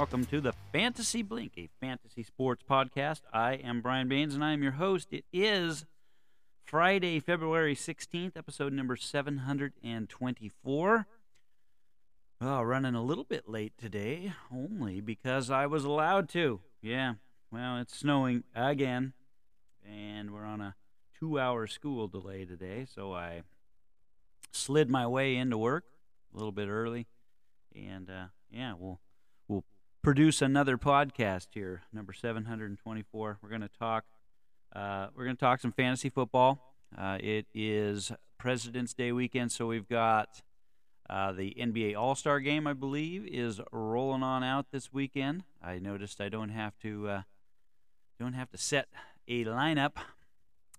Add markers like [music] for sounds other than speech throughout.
Welcome to the Fantasy Blink, a fantasy sports podcast. I am Brian Baines and I am your host. It is Friday, February 16th, episode number 724. Well, running a little bit late today, only because I was allowed to. Yeah, well, it's snowing again, and we're on a two hour school delay today, so I slid my way into work a little bit early. And uh, yeah, we'll produce another podcast here, number 724. We're going to talk uh, we're going to talk some fantasy football. Uh, it is President's Day weekend, so we've got uh, the NBA All Star Game, I believe, is rolling on out this weekend. I noticed I don't have to uh, don't have to set a lineup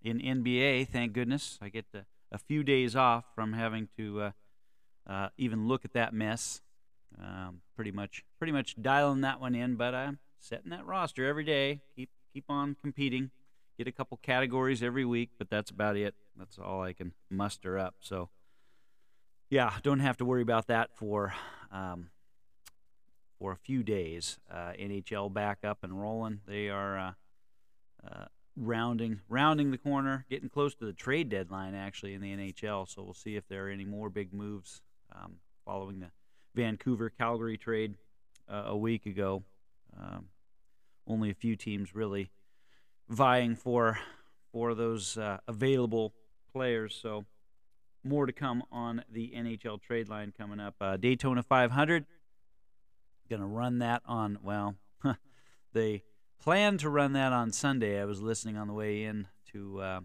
in NBA. Thank goodness, I get a few days off from having to uh, uh, even look at that mess. Um, pretty much, pretty much dialing that one in, but I'm setting that roster every day. Keep keep on competing. Get a couple categories every week, but that's about it. That's all I can muster up. So yeah, don't have to worry about that for um, for a few days. Uh, NHL back up and rolling. They are uh, uh, rounding rounding the corner, getting close to the trade deadline actually in the NHL. So we'll see if there are any more big moves um, following the Vancouver Calgary trade uh, a week ago. Um, only a few teams really vying for for those uh, available players. So more to come on the NHL trade line coming up. Uh, Daytona 500. Going to run that on, well, [laughs] they plan to run that on Sunday. I was listening on the way in to uh,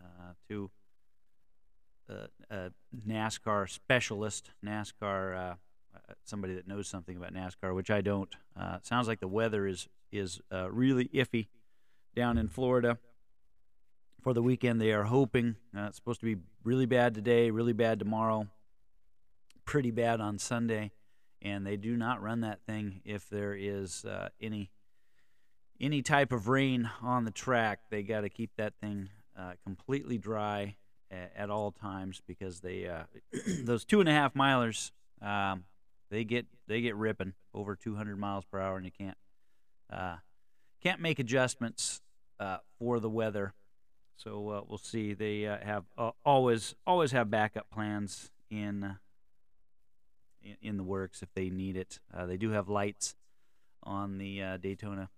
uh, to a, NASCAR specialist, NASCAR, uh, uh, somebody that knows something about NASCAR, which I don't. Uh, sounds like the weather is is really iffy down in Florida for the weekend. They are hoping it's supposed to be really bad today, really bad tomorrow, pretty bad on Sunday, and they do not run that thing if there is any any type of rain on the track. They got to keep that thing uh, completely dry at, all times because they uh, [clears throat] those two and a half milers um, they get they get ripping over 200 miles per hour, and you can't uh, can't make adjustments uh, for the weather so uh, we'll see. They uh, have uh, always always have backup plans in, in, in the works if they need it. They do have lights on the Daytona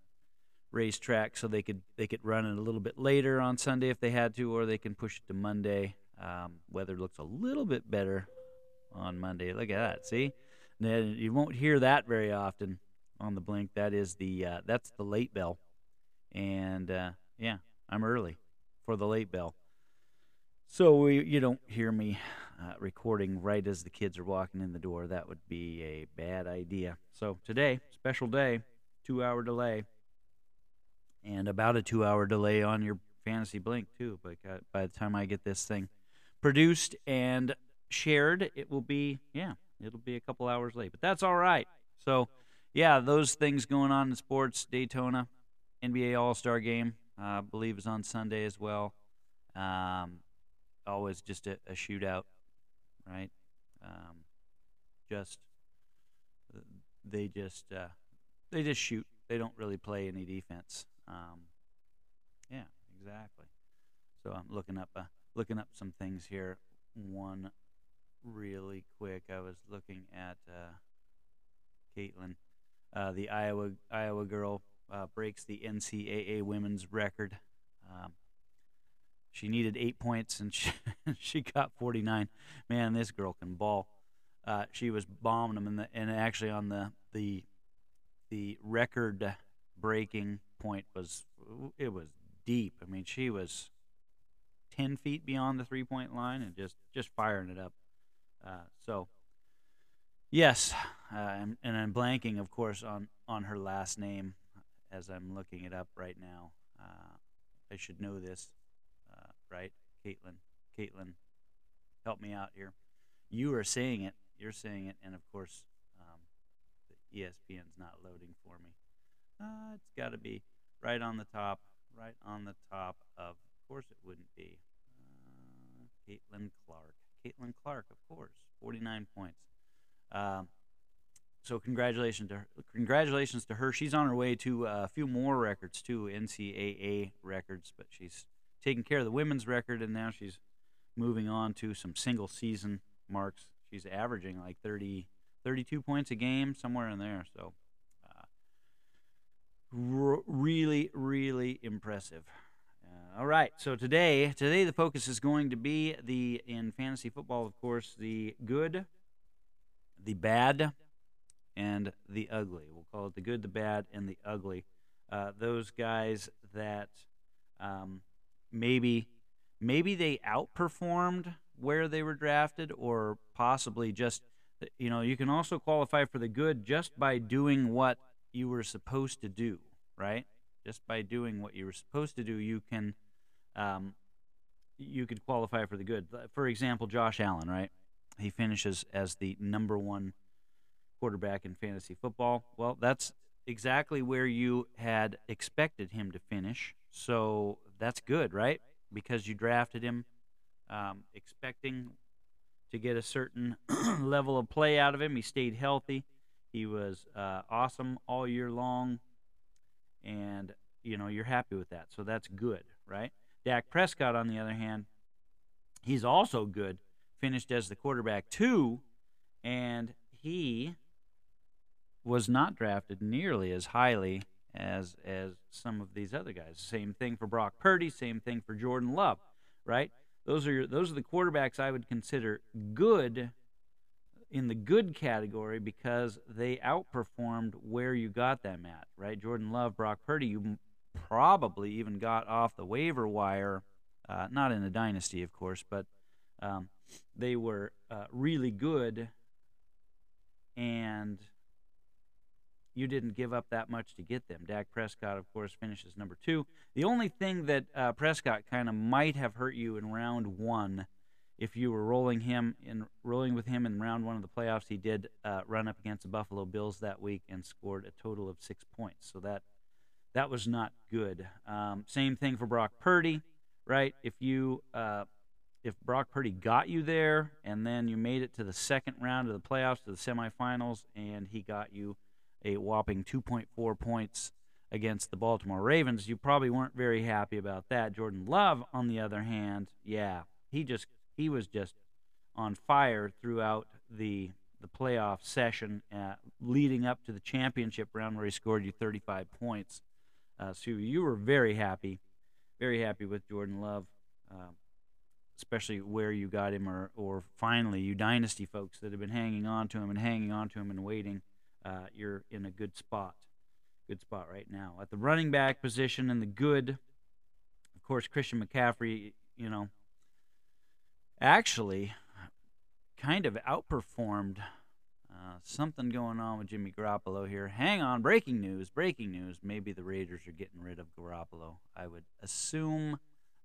racetrack, so they could they could run it a little bit later on Sunday if they had to, or they can push it to Monday. Um, weather looks a little bit better on Monday. Look at that. See, then you won't hear that very often on the blink. That is the uh, that's the late bell, and yeah, I'm early for the late bell. So we, you don't hear me uh, recording right as the kids are walking in the door. That would be a bad idea. So today, special day, two hour delay, and about a two hour delay on your fantasy blink too. But by the time I get this thing produced and shared, it will be yeah, it'll be a couple hours late. But that's all right. So yeah, those things going on in sports, Daytona, NBA All Star Game, I believe is on Sunday as well. Um, always just a, a shootout, right? Um, just they just uh, they just shoot. They don't really play any defense. Um, yeah, exactly. So I'm looking up uh, looking up some things here. One really quick. I was looking at uh, Caitlin, uh, the Iowa Iowa girl uh, breaks the NCAA women's record. Um, she needed eight points and [laughs] she, she got 49. Man, this girl can ball. Uh, she was bombing them, the, and actually on the the the record breaking point was it was deep. I mean, she was 10 feet beyond the three point line and just just firing it up. Uh, so yes, uh, and, and I'm blanking, of course, on on her last name as I'm looking it up right now. Uh, I should know this, uh, right? Caitlin, Caitlin, help me out here. You are saying it. You're saying it, and of course, um, the ESPN's not loading for me. Uh, it's got to be right on the top, right on the top of. Of course, it wouldn't be. Uh, Caitlin Clark. Caitlin Clark, of course, 49 points. Um, so congratulations to her, congratulations to her. She's on her way to uh, a few more records too, NCAA records, but she's taking care of the women's record, and now she's moving on to some single season marks. She's averaging like 30, 32 points a game, somewhere in there. So, uh, really, really impressive. Uh, all right, so today, today the focus is going to be the in fantasy football, of course, the good, the bad, and the ugly. We'll call it the good, the bad, and the ugly. Uh, those guys that um, maybe maybe they outperformed where they were drafted, or possibly just you know you can also qualify for the good just by doing what you were supposed to do, right? Just by doing what you were supposed to do, you can um, you could qualify for the good. For example, Josh Allen, right? He finishes as the number one quarterback in fantasy football. Well, that's exactly where you had expected him to finish. So that's good, right? Because you drafted him um, expecting to get a certain [clears throat] level of play out of him. He stayed healthy. He was uh, awesome all year long. And, you know, you're happy with that. So that's good, right? Dak Prescott, on the other hand, he's also good. Finished as the quarterback, too. And he was not drafted nearly as highly as as some of these other guys. Same thing for Brock Purdy. Same thing for Jordan Love. Right? Those are those are the quarterbacks I would consider good in the good category because they outperformed where you got them at. Right? Jordan Love, Brock Purdy. You probably even got off the waiver wire. Uh, not in a dynasty, of course, but um, they were uh, really good and you didn't give up that much to get them. Dak Prescott, of course, finishes number two. The only thing that uh, Prescott kind of might have hurt you in round one, if you were rolling him in rolling with him in round one of the playoffs, he did uh, run up against the Buffalo Bills that week and scored a total of six points. So that that was not good. Um, same thing for Brock Purdy, right? If you uh, if Brock Purdy got you there and then you made it to the second round of the playoffs to the semifinals and he got you a whopping 2.4 points against the Baltimore Ravens. You probably weren't very happy about that. Jordan Love, on the other hand, yeah, he just he was just on fire throughout the the playoff session, uh, leading up to the championship round where he scored you 35 points. Uh, so you were very happy, very happy with Jordan Love, uh, especially where you got him, or or finally you dynasty folks that have been hanging on to him and hanging on to him and waiting uh, you're in a good spot. Good spot right now. At the running back position and the good, of course, Christian McCaffrey, you know, actually kind of outperformed uh, something going on with Jimmy Garoppolo here. Hang on, breaking news, breaking news. Maybe the Raiders are getting rid of Garoppolo. I would assume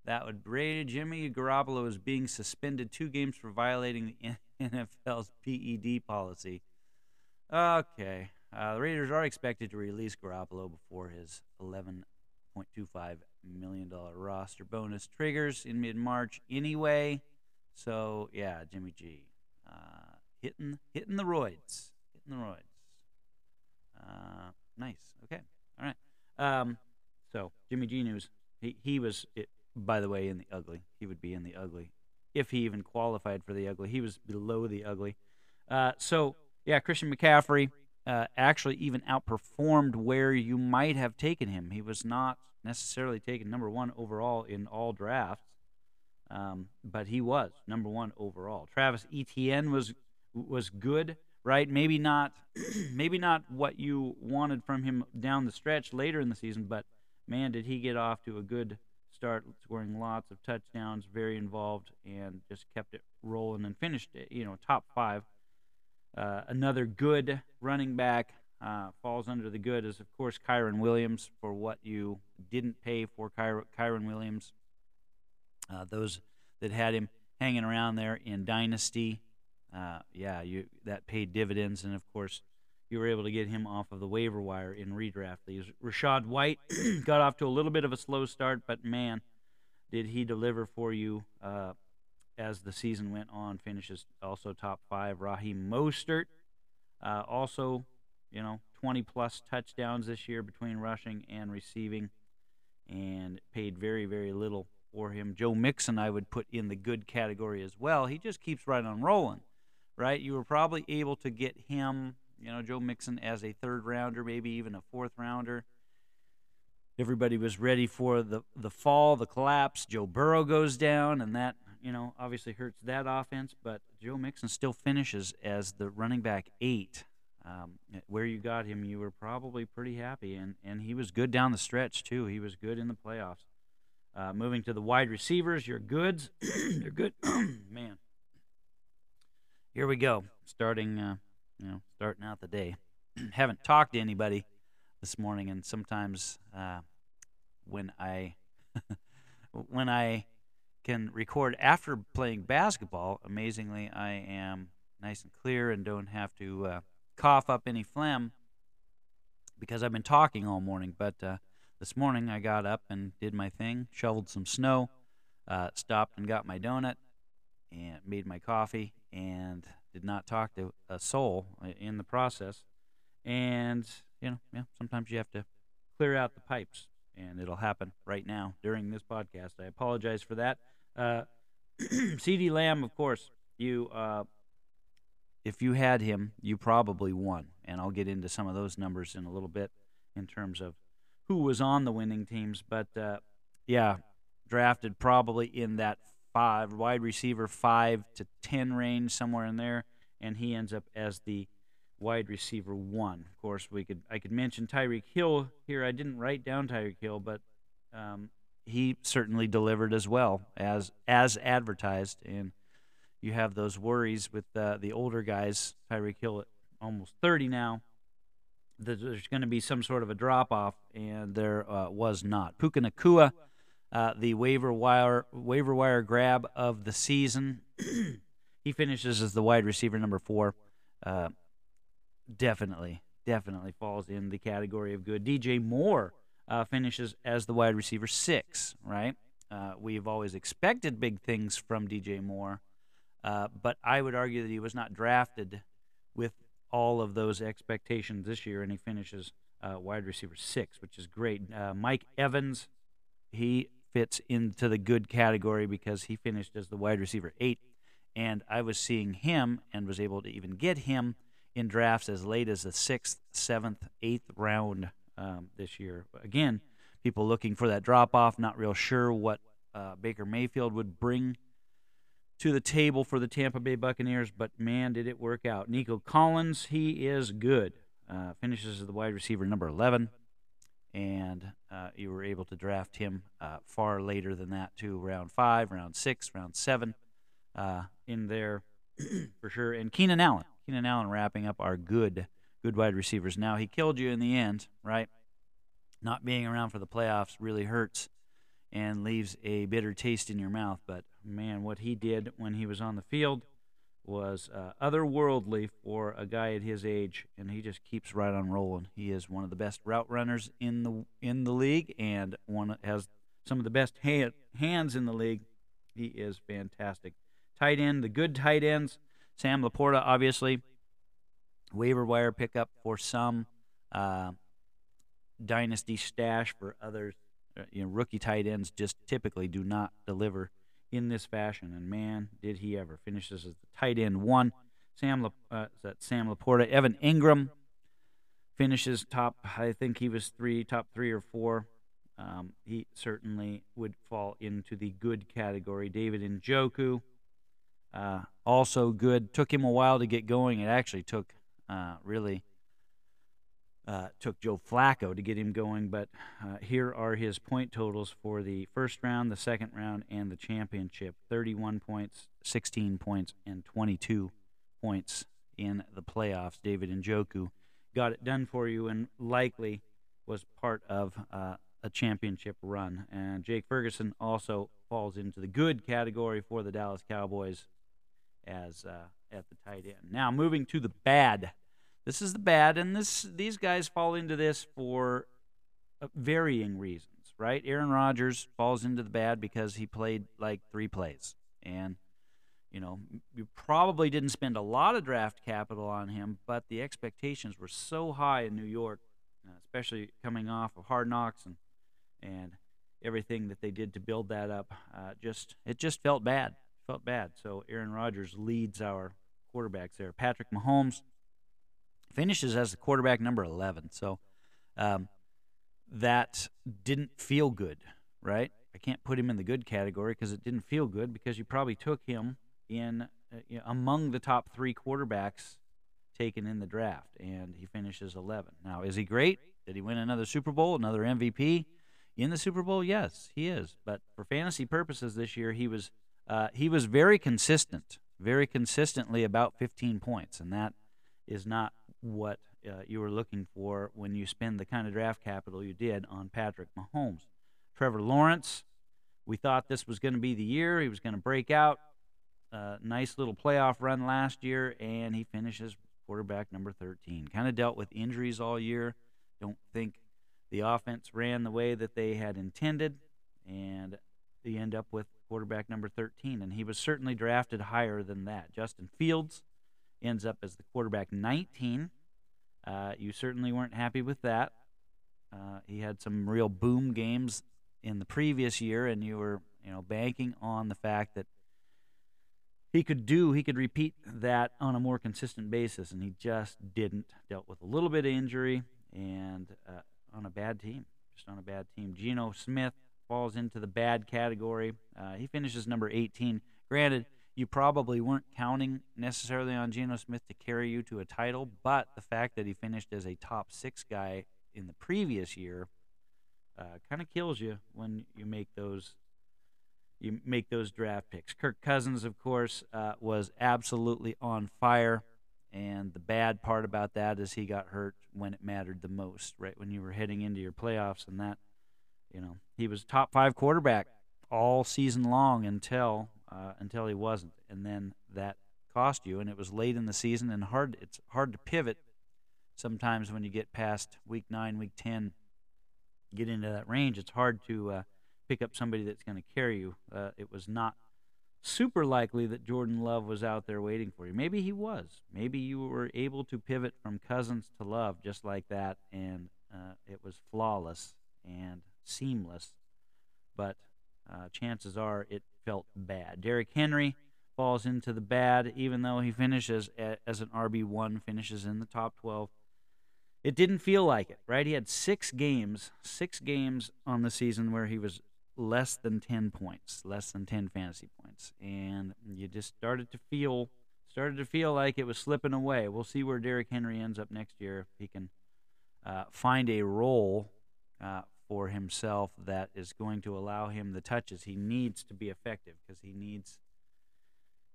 that would rate Jimmy Garoppolo is being suspended two games for violating the NFL's [laughs] PED policy. Okay. Uh, the Raiders are expected to release Garoppolo before his $11.25 million roster bonus triggers in mid March anyway. So, yeah, Jimmy G. Uh, hitting, hitting the roids. Hitting the roids. Uh, nice. Okay. All right. Um, so, Jimmy G news. He, he was, it, by the way, in the ugly. He would be in the ugly. If he even qualified for the ugly, he was below the ugly. Uh, so, yeah, Christian McCaffrey uh, actually even outperformed where you might have taken him. He was not necessarily taken number one overall in all drafts, um, but he was number one overall. Travis Etienne was was good, right? Maybe not, [clears throat] maybe not what you wanted from him down the stretch later in the season, but man, did he get off to a good start, scoring lots of touchdowns, very involved, and just kept it rolling and finished, it, you know, top five uh, another good running back uh, falls under the good is, of course, Kyren Williams for what you didn't pay for Ky- Kyren Williams. Uh, those that had him hanging around there in Dynasty, uh, yeah, you that paid dividends, and of course, you were able to get him off of the waiver wire in redraft leagues. Rachaad White [clears throat] got off to a little bit of a slow start, but man, did he deliver for you uh, as the season went on, finishes also top five. Raheem Mostert, Uh, also, you know, 20 plus touchdowns this year between rushing and receiving, and paid very, very little for him. Joe Mixon, I would put in the good category as well. He just keeps right on rolling, right? You were probably able to get him, you know, Joe Mixon as a third rounder, maybe even a fourth rounder. Everybody was ready for the the fall, the collapse. Joe Burrow goes down, and that you know obviously hurts that offense. But Joe Mixon still finishes as the running back eight. Um, where you got him, you were probably pretty happy, and and he was good down the stretch too. He was good in the playoffs. Uh, moving to the wide receivers, your goods, [coughs] they're good. [coughs] Man, here we go. Starting, uh, you know, starting out the day. [coughs] Haven't talked to anybody this morning, and sometimes uh, when I [laughs] when I can record after playing basketball, amazingly, I am nice and clear and don't have to uh, cough up any phlegm because I've been talking all morning. But uh, this morning I got up and did my thing, shoveled some snow, uh, stopped and got my donut, and made my coffee, and did not talk to a soul in the process. And you know, yeah, sometimes you have to clear out the pipes, and it'll happen right now during this podcast. I apologize for that. Uh, [clears throat] CeeDee Lamb, of course, you uh, if you had him, you probably won, and I'll get into some of those numbers in a little bit in terms of who was on the winning teams. But uh, yeah, drafted probably in that five wide receiver five to ten range somewhere in there, and he ends up as the wide receiver one. Of course, we could I could mention Tyreek Hill here. I didn't write down Tyreek Hill, but um, he certainly delivered as well as as advertised. And you have those worries with uh, the older guys. Tyreek Hill at almost 30 now there's going to be some sort of a drop off, and there uh, was not. Puka Nacua, uh, the waiver wire waiver wire grab of the season, [clears throat] he finishes as the wide receiver number four. Uh, definitely, definitely falls in the category of good. DJ Moore uh, finishes as the wide receiver six. Right, uh, we've always expected big things from DJ Moore, uh, but I would argue that he was not drafted with all of those expectations this year, and he finishes uh, wide receiver six, which is great. Uh, Mike Evans, he fits into the good category because he finished as the wide receiver eight, and I was seeing him and was able to even get him in drafts as late as the sixth, seventh, eighth round um, this year. Again, people looking for that drop off, not real sure what uh, Baker Mayfield would bring to the table for the Tampa Bay Buccaneers, but man, did it work out. Nico Collins, he is good. Uh, finishes as the wide receiver number 11, and uh, you were able to draft him uh, far later than that, too. Round five, round six, round seven, uh, in there [clears throat] for sure. And Keenan Allen, Keenan Allen wrapping up our good, good wide receivers. Now he killed you in the end, right? Not being around for the playoffs really hurts and leaves a bitter taste in your mouth. But man, what he did when he was on the field was uh, otherworldly for a guy at his age, and he just keeps right on rolling. He is one of the best route runners in the in the league, and one has some of the best hand, hands in the league. He is fantastic. Tight end, the good tight ends. Sam Laporta, obviously, waiver wire pickup for some, uh, dynasty stash for others. Uh, you know, rookie tight ends just typically do not deliver in this fashion. And man, did he ever! Finishes as the tight end one. Sam, La, uh, that Sam Laporta, Evan Engram finishes top. I think he was three, top three or four. Um, he certainly would fall into the good category. David Njoku, uh, also good. Took him a while to get going. It actually took uh, really uh, took Joe Flacco to get him going, but uh, here are his point totals for the first round, the second round, and the championship 31 points, 16 points, and 22 points in the playoffs. David Njoku got it done for you and likely was part of uh, a championship run. And Jake Ferguson also falls into the good category for the Dallas Cowboys as uh, at the tight end. Now, moving to the bad this is the bad, and this these guys fall into this for uh, varying reasons, right? Aaron Rodgers falls into the bad because he played like three plays, and you know, you probably didn't spend a lot of draft capital on him, but the expectations were so high in New York, uh, especially coming off of Hard Knocks and and everything that they did to build that up. Uh, just it just felt bad, felt bad. So Aaron Rodgers leads our quarterbacks there. Patrick Mahomes finishes as the quarterback number 11. So um, that didn't feel good, right? I can't put him in the good category because it didn't feel good because you probably took him in uh, you know, among the top three quarterbacks taken in the draft, and he finishes 11. Now, is he great? Did he win another Super Bowl, another MVP in the Super Bowl? Yes, he is. But for fantasy purposes this year, he was uh, he was very consistent, very consistently about 15 points, and that is not what uh, you were looking for when you spend the kind of draft capital you did on Patrick Mahomes. Trevor Lawrence, we thought this was going to be the year he was going to break out. Uh, nice little playoff run last year, and he finishes quarterback number 13. Kind of dealt with injuries all year. Don't think the offense ran the way that they had intended, and they end up with quarterback number 13. And he was certainly drafted higher than that. Justin Fields ends up as the quarterback 19. Uh, you certainly weren't happy with that. Uh, he had some real boom games in the previous year, and you were, you know, banking on the fact that he could do, he could repeat that on a more consistent basis, and he just didn't. Dealt with a little bit of injury and uh, on a bad team, just on a bad team. Geno Smith falls into the bad category. Uh, he finishes number 18. Granted, you probably weren't counting necessarily on Geno Smith to carry you to a title, but the fact that he finished as a top six guy in the previous year uh, kind of kills you when you make those you make those draft picks. Kirk Cousins, of course, uh, was absolutely on fire, and the bad part about that is he got hurt when it mattered the most, right when you were heading into your playoffs, and that you know he was top five quarterback all season long until uh, until he wasn't, and then that cost you. And it was late in the season, and hard. It's hard to pivot sometimes when you get past week nine, week ten, get into that range. It's hard to uh, pick up somebody that's going to carry you. Uh, it was not super likely that Jordan Love was out there waiting for you. Maybe he was. Maybe you were able to pivot from Cousins to Love just like that, and uh, it was flawless and seamless. But uh, chances are it felt bad. Derrick Henry falls into the bad, even though he finishes as an RB1, finishes in the top 12. It didn't feel like it, right? He had six games, six games on the season where he was less than 10 points, less than 10 fantasy points. And you just started to feel started to feel like it was slipping away. We'll see where Derrick Henry ends up next year if he can uh, find a role uh, for himself that is going to allow him the touches. He needs to be effective because he needs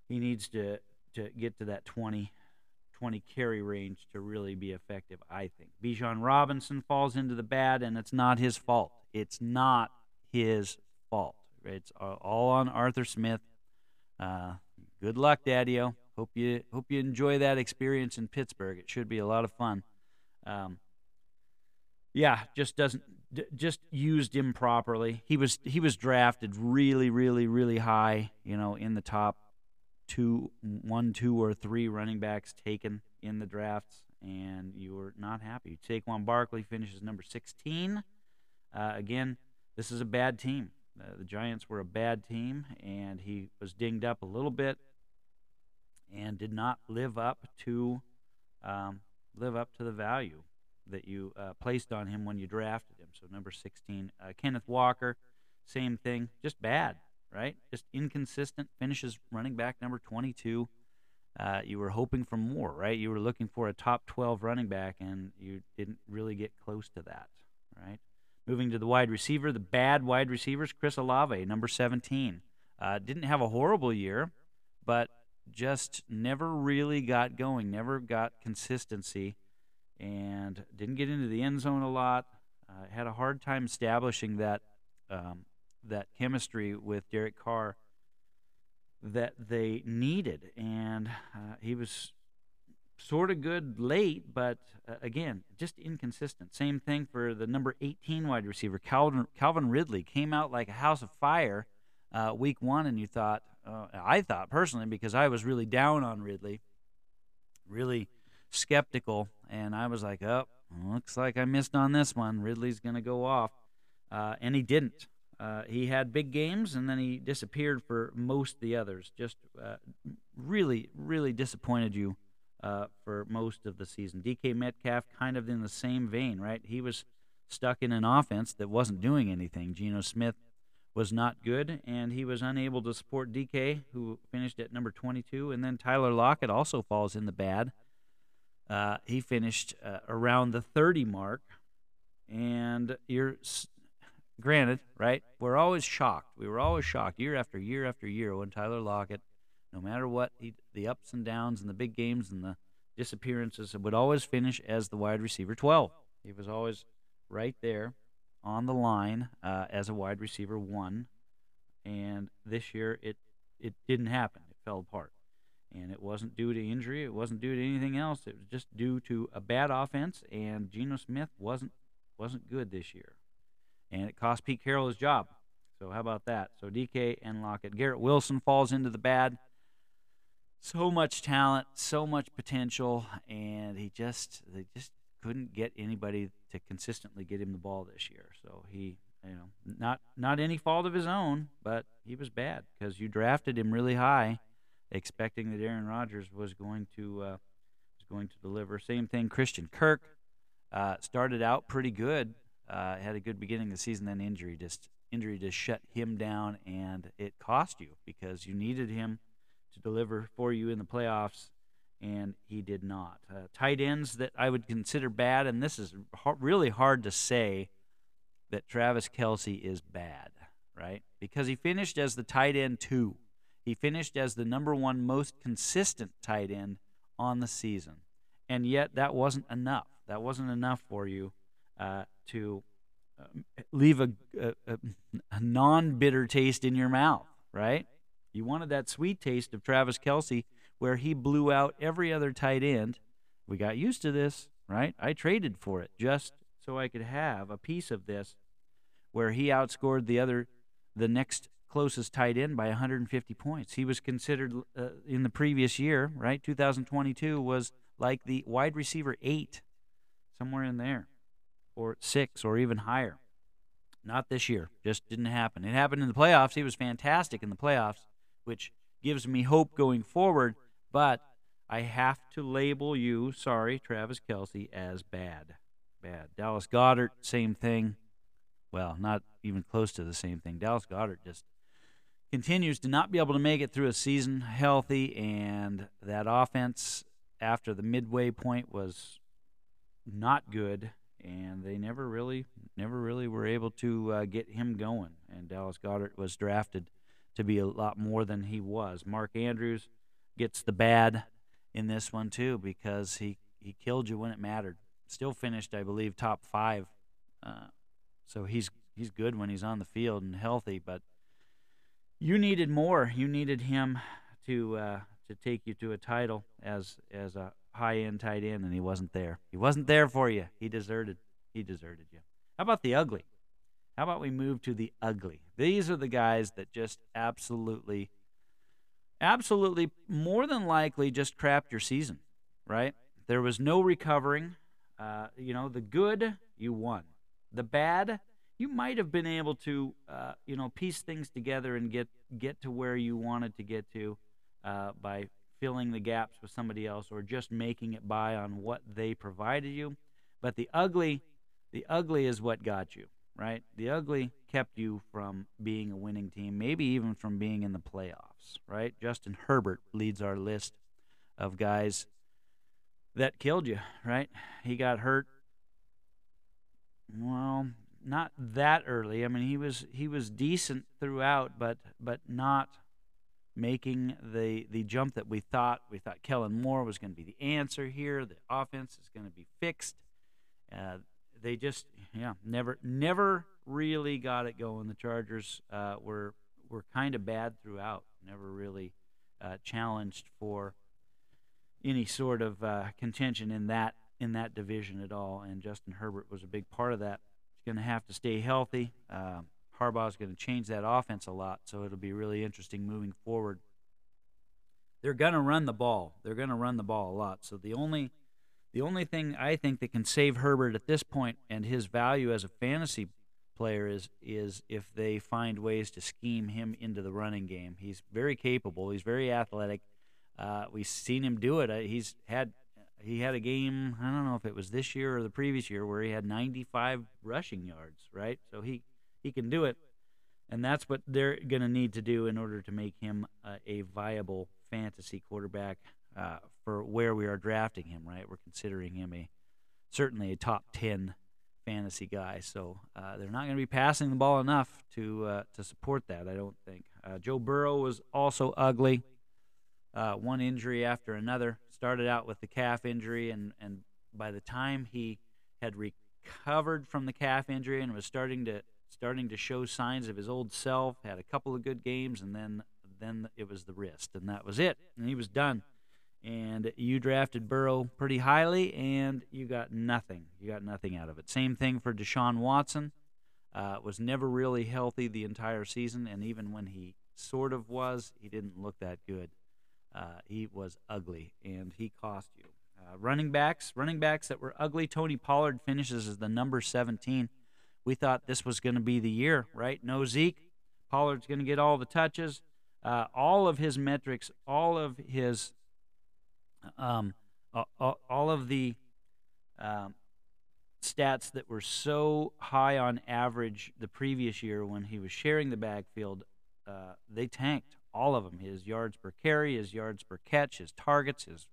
he needs to to get to that 20 20 carry range to really be effective I think. Bijan Robinson falls into the bad and it's not his fault. It's not his fault. It's all on Arthur Smith. Uh, good luck Daddio hope you hope you enjoy that experience in Pittsburgh. It should be a lot of fun. Um, yeah, just doesn't d- just used improperly. He was he was drafted really, really, really high. You know, in the top two, one, two, or three running backs taken in the drafts, and you were not happy. Saquon Barkley finishes number 16. Uh, again, this is a bad team. Uh, the Giants were a bad team, and he was dinged up a little bit, and did not live up to um, live up to the value that you uh, placed on him when you drafted. So number 16, uh, Kenneth Walker, same thing, just bad, right? Just inconsistent. Finishes running back number 22. Uh, you were hoping for more, right? You were looking for a top 12 running back, and you didn't really get close to that, right? Moving to the wide receiver, the bad wide receivers, Chris Olave, number 17. Uh, didn't have a horrible year, but just never really got going, never got consistency and didn't get into the end zone a lot. Had a hard time establishing that um, that chemistry with Derek Carr that they needed, and uh, he was sort of good late, but uh, again, just inconsistent. Same thing for the number 18 wide receiver, Calvin, Calvin Ridley, came out like a house of fire uh, week one, and you thought, Uh, I thought personally because I was really down on Ridley, really skeptical, and I was like, "Oh, looks like I missed on this one. Ridley's going to go off," uh, and he didn't. Uh, he had big games, and then he disappeared for most of the others. Just uh, really, really disappointed you uh, for most of the season. DK Metcalf, kind of in the same vein, right? He was stuck in an offense that wasn't doing anything. Geno Smith was not good, and he was unable to support DK, who finished at number 22. And then Tyler Lockett also falls in the bad. Uh, he finished uh, around the 30 mark, and you're granted, right? We're always shocked. We were always shocked year after year after year when Tyler Lockett, no matter what, he, the ups and downs and the big games and the disappearances, would always finish as the wide receiver 12. He was always right there on the line uh, as a wide receiver one, and this year it it didn't happen. It fell apart, and it wasn't due to injury. It wasn't due to anything else. It was just due to a bad offense, and Geno Smith wasn't wasn't good this year, and it cost Pete Carroll his job. So how about that? So DK and Lockett, Garrett Wilson falls into the bad. So much talent, so much potential, and he just they just couldn't get anybody to consistently get him the ball this year. So he, you know, not not any fault of his own, but he was bad because you drafted him really high, expecting that Aaron Rodgers was going to uh, was going to deliver. Same thing, Christian Kirk uh, started out pretty good, uh, had a good beginning of the season, then injury just injury just shut him down, and it cost you because you needed him to deliver for you in the playoffs and he did not. Uh, tight ends that I would consider bad, and this is really hard to say that Travis Kelce is bad, right? Because he finished as the tight end two. He finished as the number one most consistent tight end on the season. And yet, that wasn't enough. That wasn't enough for you uh, to uh, leave a, a, a non bitter taste in your mouth, right? You wanted that sweet taste of Travis Kelce where he blew out every other tight end. We got used to this, right? I traded for it just so I could have a piece of this where he outscored the other the next closest tight end by 150 points. He was considered uh, in the previous year, right? 2022 was like the wide receiver 8 somewhere in there or 6 or even higher. Not this year. Just didn't happen. It happened in the playoffs. He was fantastic in the playoffs, which gives me hope going forward but I have to label you, sorry, Travis Kelce, as bad. Bad. Dallas Goedert, same thing. Well, not even close to the same thing. Dallas Goedert just continues to not be able to make it through a season healthy, and that offense after the midway point was not good, and they never really, never really were able to uh, get him going. And Dallas Goedert was drafted to be a lot more than he was. Mark Andrews gets the bad in this one too because he he killed you when it mattered. Still finished, I believe, top five. Uh, so he's he's good when he's on the field and healthy. But you needed more. You needed him to uh, to take you to a title as as a high end tight end, and he wasn't there. He wasn't there for you. He deserted. He deserted you. How about the ugly? How about we move to the ugly? These are the guys that just absolutely absolutely more than likely just crapped your season, right? There was no recovering. Uh, you know, the good, you won. The bad, you might have been able to, uh, you know, piece things together and get get to where you wanted to get to uh, by filling the gaps with somebody else or just making it by on what they provided you. But the ugly, the ugly is what got you, right? The ugly kept you from being a winning team, maybe even from being in the playoffs right? Justin Herbert leads our list of guys that killed you, right? He got hurt. Well, not that early. I mean, he was he was decent throughout, but but not making the the jump that we thought. We thought Kellen Moore was going to be the answer here. The offense is going to be fixed. Uh, they just yeah never never really got it going. The Chargers uh, were were kind of bad throughout never really uh, challenged for any sort of uh, contention in that in that division at all. And Justin Herbert was a big part of that. Going to have to stay healthy. Uh, Harbaugh's going to change that offense a lot, so it'll be really interesting moving forward. They're going to run the ball. They're going to run the ball a lot. So the only the only thing I think that can save Herbert at this point and his value as a fantasy player is is if they find ways to scheme him into the running game. He's very capable. He's very athletic. Uh, we've seen him do it. Uh, he's had he had a game. I don't know if it was this year or the previous year where he had 95 rushing yards. Right, so he he can do it, and that's what they're going to need to do in order to make him uh, a viable fantasy quarterback uh, for where we are drafting him. Right, we're considering him a certainly a top 10 fantasy guy. So uh, they're not going to be passing the ball enough to uh, to support that. I don't think. Uh, Joe Burrow was also ugly. Uh, one injury after another. Started out with the calf injury, and and by the time he had recovered from the calf injury and was starting to starting to show signs of his old self, had a couple of good games, and then then it was the wrist, and that was it, and he was done and you drafted Burrow pretty highly, and you got nothing. You got nothing out of it. Same thing for Deshaun Watson. Uh, was never really healthy the entire season, and even when he sort of was, he didn't look that good. Uh, he was ugly, and he cost you. Uh, running backs, running backs that were ugly. Tony Pollard finishes as the number 17. We thought this was going to be the year, right? No Zeke. Pollard's going to get all the touches. Uh, all of his metrics, all of his um, all of the um, stats that were so high on average the previous year when he was sharing the backfield, uh, they tanked all of them. His yards per carry, his yards per catch, his targets, his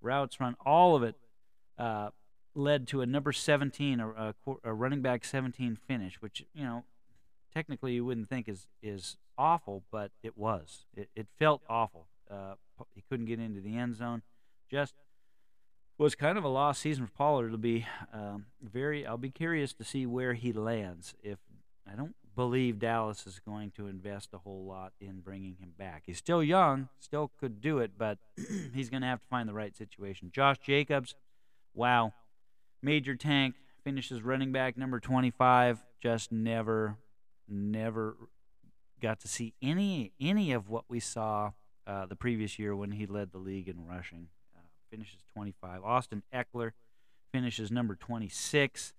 routes run, all of it uh, led to a number 17, a, a, a, running back 17 finish, which you know technically you wouldn't think is is awful, but it was. It, it felt awful. Uh, he couldn't get into the end zone. Just was kind of a lost season for Pollard. It'll be um, very. I'll be curious to see where he lands. If I don't believe Dallas is going to invest a whole lot in bringing him back. He's still young, still could do it, but [clears throat] he's going to have to find the right situation. Josh Jacobs, wow, major tank, finishes running back number 25. Just never, never got to see any any of what we saw uh, the previous year when he led the league in rushing. Uh, finishes 25. Austin Ekeler finishes number 26.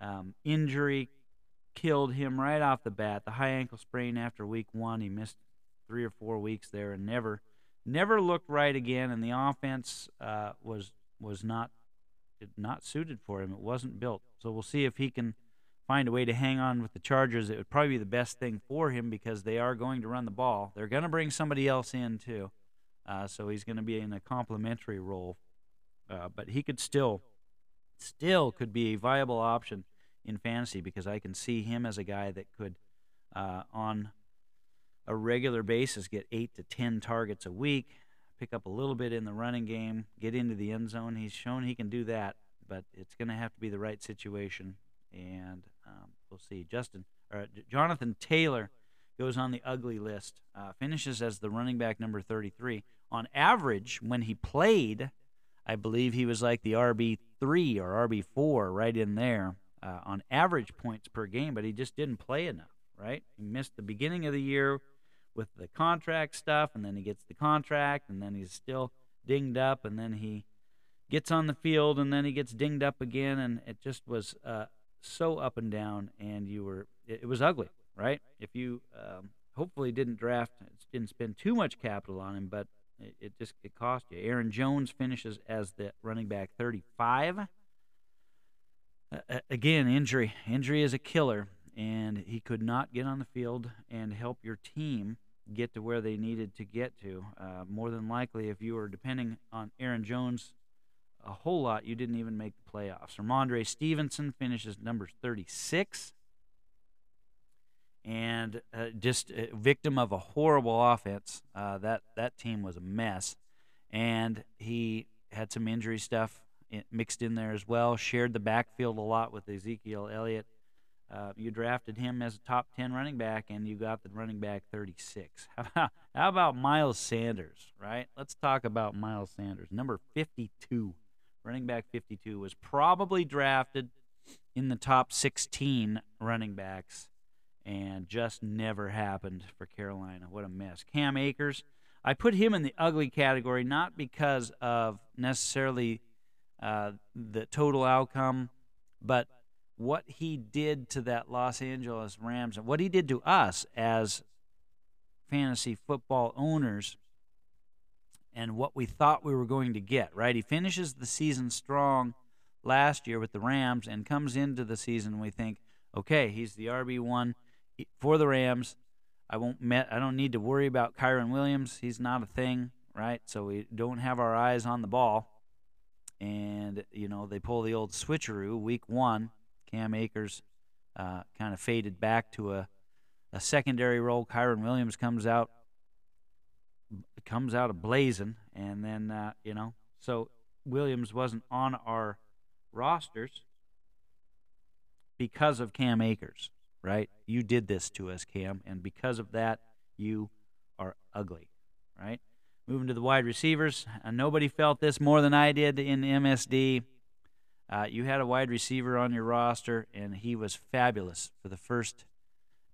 Um, injury killed him right off the bat. The high ankle sprain after week one. He missed three or four weeks there and never never looked right again. And the offense uh, was was not not suited for him. It wasn't built. So we'll see if he can find a way to hang on with the Chargers, it would probably be the best thing for him because they are going to run the ball. They're going to bring somebody else in too, uh, so he's going to be in a complementary role. Uh, but he could still, still could be a viable option in fantasy because I can see him as a guy that could, uh, on a regular basis, get eight to ten targets a week, pick up a little bit in the running game, get into the end zone. He's shown he can do that, but it's going to have to be the right situation and um, we'll see. Justin or Jonathan Taylor goes on the ugly list. Uh, finishes as the running back number 33. On average, when he played, I believe he was like the RB three or RB four, right in there uh, on average points per game. But he just didn't play enough. Right? He missed the beginning of the year with the contract stuff, and then he gets the contract, and then he's still dinged up, and then he gets on the field, and then he gets dinged up again, and it just was uh, so up and down, and you were it, it was ugly, right? If you um, hopefully didn't draft, didn't spend too much capital on him, but it, it just it cost you. Aaron Jones finishes as the running back 35. Uh, again, injury. Injury is a killer, and he could not get on the field and help your team get to where they needed to get to. Uh, more than likely, if you were depending on Aaron Jones a whole lot, you didn't even make the playoffs. Rhamondre Stevenson finishes number 36. And uh, just a victim of a horrible offense. Uh, that that team was a mess, and he had some injury stuff mixed in there as well. Shared the backfield a lot with Ezekiel Elliott. Uh, you drafted him as a top 10 running back, and you got the running back 36. [laughs] How about, how about Miles Sanders, right? Let's talk about Miles Sanders, number 52 running back 52, was probably drafted in the top 16 running backs. and just never happened for Carolina. What a mess. Cam Akers, I put him in the ugly category not because of necessarily uh, the total outcome, but what he did to that Los Angeles Rams and what he did to us as fantasy football owners and what we thought we were going to get, right? He finishes the season strong last year with the Rams and comes into the season we think, okay, he's the RB1 for the Rams. I won't met, I don't need to worry about Kyren Williams. He's not a thing, right? So we don't have our eyes on the ball. And you know, they pull the old switcheroo week 1. Cam Akers uh, kind of faded back to a a secondary role. Kyren Williams comes out comes out a blazing, and then uh, you know, so Williams wasn't on our rosters because of Cam Akers, right? You did this to us, Cam, and because of that, you are ugly, right? Moving to the wide receivers, uh, nobody felt this more than I did in MSD. Uh, you had a wide receiver on your roster, and he was fabulous for the first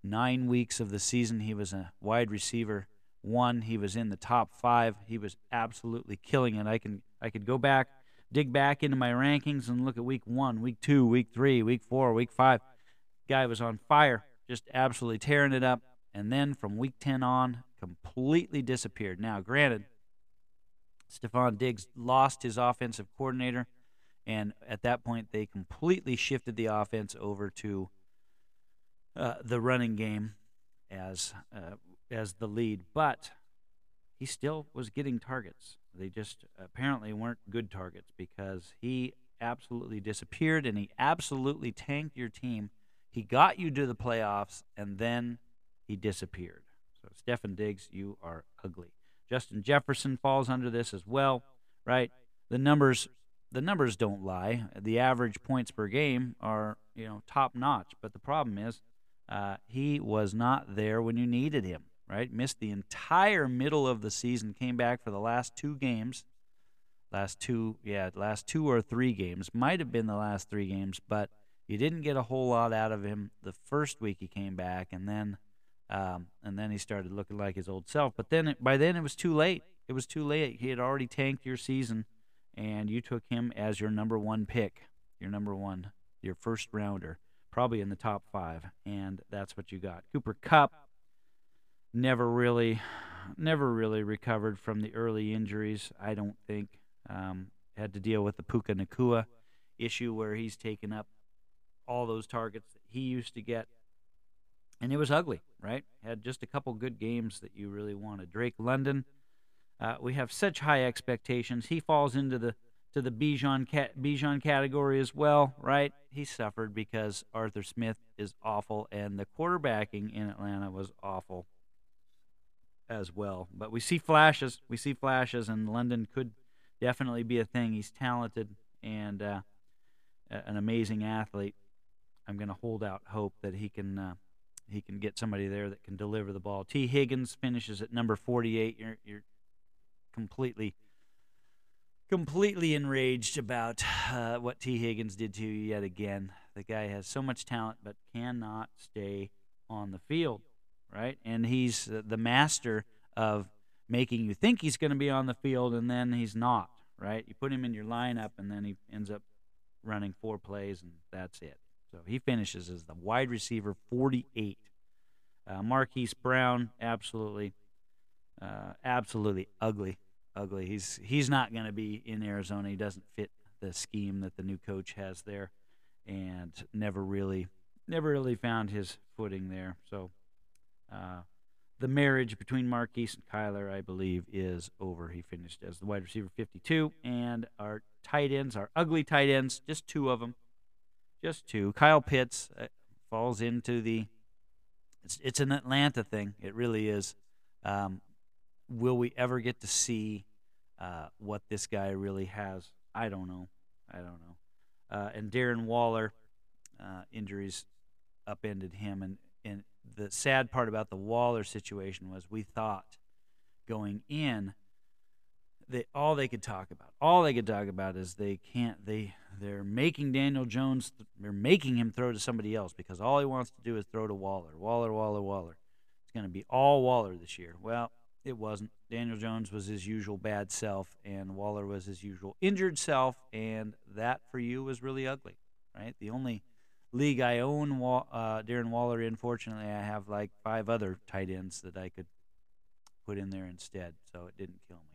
nine weeks of the season. He was a wide receiver one. He was in the top five. He was absolutely killing it. I can I could go back, dig back into my rankings and look at week one, week two, week three, week four, week five. Guy was on fire, just absolutely tearing it up. And then from week ten on, completely disappeared. Now, granted, Stefon Diggs lost his offensive coordinator, and at that point they completely shifted the offense over to uh, the running game as uh, as the lead, but he still was getting targets. They just apparently weren't good targets because he absolutely disappeared and he absolutely tanked your team. He got you to the playoffs and then he disappeared. So Stefon Diggs, you are ugly. Justin Jefferson falls under this as well, right? The numbers the numbers don't lie. The average points per game are, you know, top notch, but the problem is uh, he was not there when you needed him right? Missed the entire middle of the season, came back for the last two games. Last two, yeah, last two or three games. Might have been the last three games, but you didn't get a whole lot out of him the first week he came back, and then um, and then he started looking like his old self. But then by then it was too late. It was too late. He had already tanked your season, and you took him as your number one pick, your number one, your first rounder, probably in the top five, and that's what you got. Cooper Kupp never really never really recovered from the early injuries. I don't think um, had to deal with the Puka Nacua issue where he's taken up all those targets that he used to get, and it was ugly. Right? Had just a couple good games that you really wanted. Drake London, uh, we have such high expectations. He falls into the to the Bijan Bijan category as well, right? He suffered because Arthur Smith is awful and the quarterbacking in Atlanta was awful as well. But we see flashes. We see flashes, and London could definitely be a thing. He's talented and uh, an amazing athlete. I'm going to hold out hope that he can uh, he can get somebody there that can deliver the ball. T. Higgins finishes at number 48. You're you're completely completely enraged about uh, what T. Higgins did to you yet again. The guy has so much talent but cannot stay on the field right? And he's the master of making you think he's going to be on the field and then he's not, right? You put him in your lineup and then he ends up running four plays and that's it. So he finishes as the wide receiver 48. Uh, Marquise Brown, absolutely, uh, absolutely ugly, ugly. He's he's not going to be in Arizona. He doesn't fit the scheme that the new coach has there, and never really, never really found his footing there. So uh, the marriage between Marquise and Kyler, I believe, is over. He finished as the wide receiver 52. And our tight ends, our ugly tight ends, just two of them. Just two. Kyle Pitts uh, falls into the. It's, it's an Atlanta thing. It really is. Um, will we ever get to see uh, what this guy really has? I don't know. I don't know. Uh, and Darren Waller, uh, injuries upended him, and and the sad part about the Waller situation was we thought going in they all they could talk about, all they could talk about is they can't they they're making Daniel Jones they're making him throw to somebody else because all he wants to do is throw to Waller, Waller, Waller, Waller. It's going to be all Waller this year. Well, it wasn't. Daniel Jones was his usual bad self, and Waller was his usual injured self, and that for you was really ugly, right? The only league I own uh, Darren Waller in, fortunately, I have like five other tight ends that I could put in there instead, so it didn't kill me.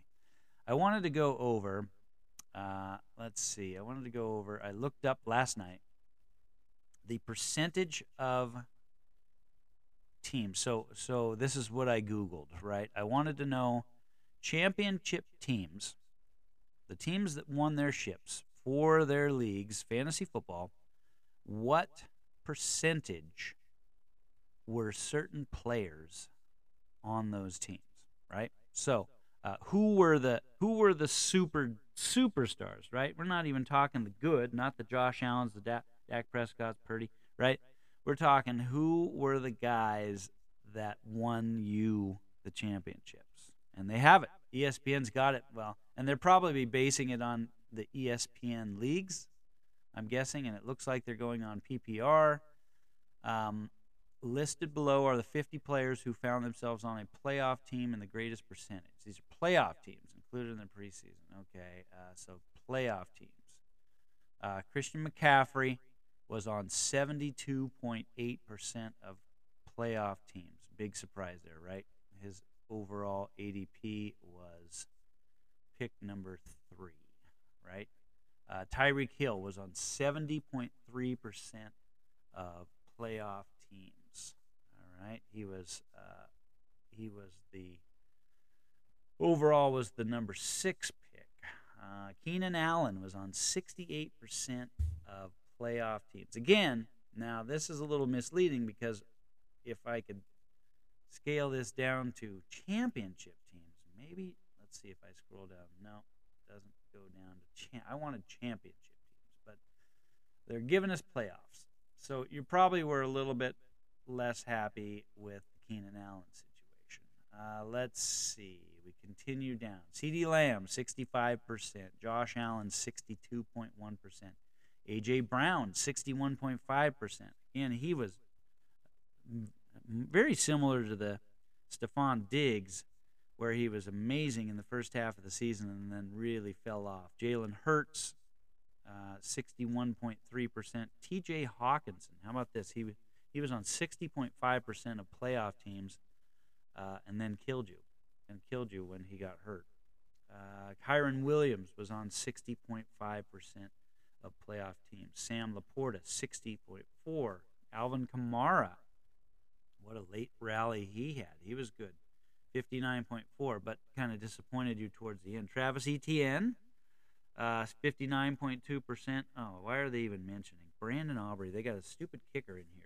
I wanted to go over, uh, let's see, I wanted to go over, I looked up last night the percentage of teams. So, so this is what I Googled, right? I wanted to know championship teams, the teams that won their ships for their leagues, fantasy football, what percentage were certain players on those teams, right? So, uh, who were the who were the super superstars, right? We're not even talking the good, not the Josh Allen's, the Dak, Dak Prescott's, Purdy, right? We're talking who were the guys that won you the championships, and they have it. ESPN's got it well, and they're probably basing it on the ESPN leagues I'm guessing, and it looks like they're going on PPR. Um, listed below are the 50 players who found themselves on a playoff team in the greatest percentage. These are playoff teams included in the preseason. Okay, uh, so playoff teams. Uh, Christian McCaffrey was on 72.8% of playoff teams. Big surprise there, right? His overall ADP was pick number three, right? Uh, Tyreek Hill was on 70.3% of playoff teams. Right, he was uh, he was the overall was the number six pick. Uh, Keenan Allen was on 68% of playoff teams. Again, now this is a little misleading because if I could scale this down to championship teams, maybe let's see if I scroll down. No, it doesn't go down to champ. I wanted championship teams, but they're giving us playoffs. So you probably were a little bit less happy with the Keenan Allen situation. Uh, let's see. We continue down. CeeDee Lamb, 65%. Josh Allen, 62.1%. A.J. Brown, 61.5%. Again, he was very similar to the Stefon Diggs where he was amazing in the first half of the season and then really fell off. Jalen Hurts, uh, 61.3%. T.J. Hockenson, how about this? He he was on 60.5% of playoff teams, uh, and then killed you, and killed you when he got hurt. Uh, Kyren Williams was on 60.5% of playoff teams. Sam LaPorta, 60.4. Alvin Kamara, what a late rally he had. He was good. 59.4, but kind of disappointed you towards the end. Travis Etienne, uh, 59.2%. Oh, why are they even mentioning? Brandon Aubrey, they got a stupid kicker in here.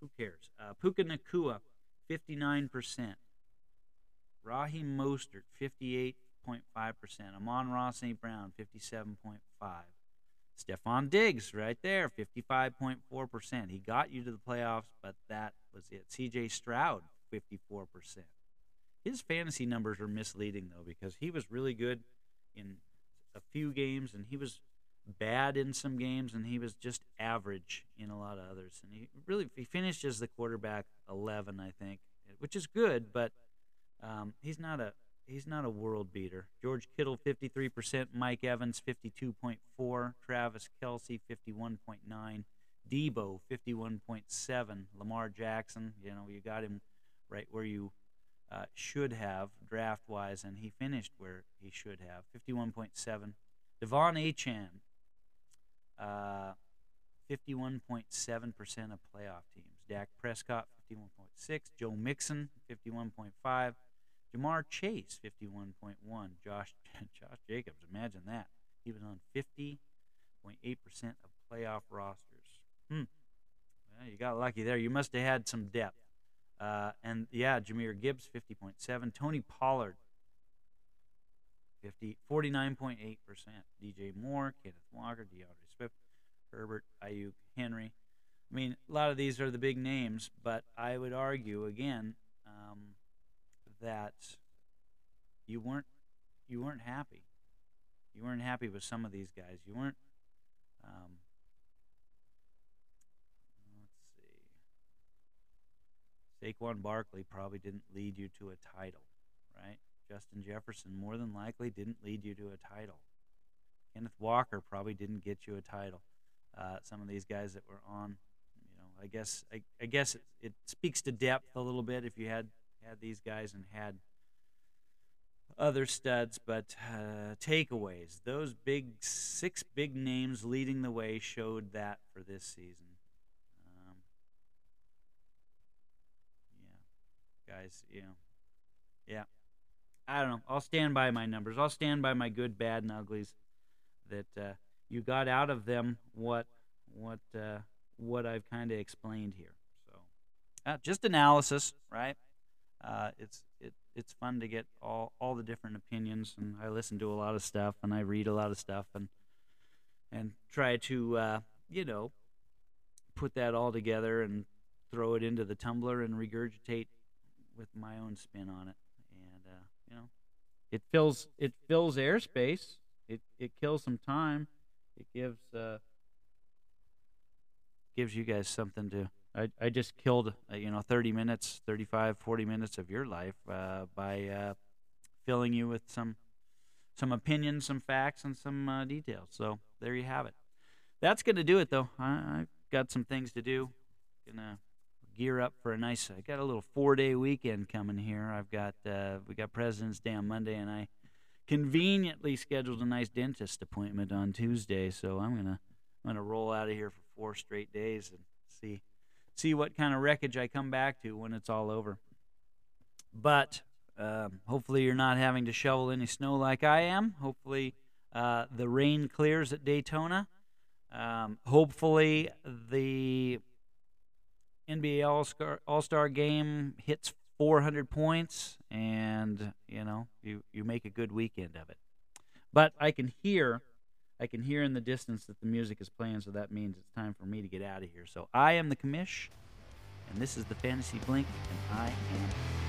Who cares? Uh, Puka Nacua, 59%. Raheem Mostert, 58.5%. Amon-Ra St. Brown, 57.5. Stefon Diggs, right there, 55.4%. He got you to the playoffs, but that was it. CJ Stroud, 54%. His fantasy numbers are misleading though because he was really good in a few games and he was bad in some games and he was just average in a lot of others. And he really he finished as the quarterback 11, I think, which is good, but um, he's not a he's not a world beater. George Kittle 53%, Mike Evans 52.4, Travis Kelce 51.9, Deebo 51.7, Lamar Jackson, you know, you got him right where you uh, should have draft wise, and he finished where he should have 51.7. De'Von Achane, uh, 51.7% of playoff teams. Dak Prescott, 51.6. Joe Mixon, 51.5. Ja'Marr Chase, 51.1. Josh [laughs] Josh Jacobs, imagine that. He was on 50.8% of playoff rosters. Hmm. Well, you got lucky there. You must have had some depth. Uh, and yeah, Jahmyr Gibbs, 50.7. Tony Pollard, 50, 49.8%. DJ Moore, Kenneth Walker, Swift, Herbert, Aiyuk, Henry. I mean, a lot of these are the big names, but I would argue again um, that you weren't you weren't happy. You weren't happy with some of these guys. You weren't. Um, let's see. Saquon Barkley probably didn't lead you to a title, right? Justin Jefferson more than likely didn't lead you to a title. Kenneth Walker probably didn't get you a title. Uh, some of these guys that were on, you know, I guess I, I guess it, it speaks to depth a little bit if you had had these guys and had other studs, but uh, takeaways. Those big six big names leading the way showed that for this season. Um, yeah, guys, you know, yeah. I don't know. I'll stand by my numbers. I'll stand by my good, bad, and uglies. That uh, you got out of them what what uh, what I've kind of explained here. So, uh, just analysis, right? Uh, it's it, it's fun to get all all the different opinions, and I listen to a lot of stuff, and I read a lot of stuff, and and try to uh, you know put that all together and throw it into the tumbler and regurgitate with my own spin on it, and uh, you know it fills it fills airspace, it it kills some time, it gives uh, gives you guys something to I, I just killed uh, you know 30 minutes 35 40 minutes of your life uh, by uh, filling you with some some opinions some facts and some uh, details. So there you have it. That's gonna do it though. I, have got some things to do. Gonna gear up for a nice I got a little four day weekend coming here. I've got uh, we got President's Day on Monday and I conveniently scheduled a nice dentist appointment on Tuesday so I'm gonna I'm gonna roll out of here for four straight days and see see what kind of wreckage I come back to when it's all over. But um, hopefully, you're not having to shovel any snow like I am. Hopefully, uh, the rain clears at Daytona. Um, hopefully, the NBA All Star game hits 400 points, and you know you you make a good weekend of it. But I can hear I can hear in the distance that the music is playing, so that means it's time for me to get out of here. So I am the commish, and this is the Fantasy Blink, and I am.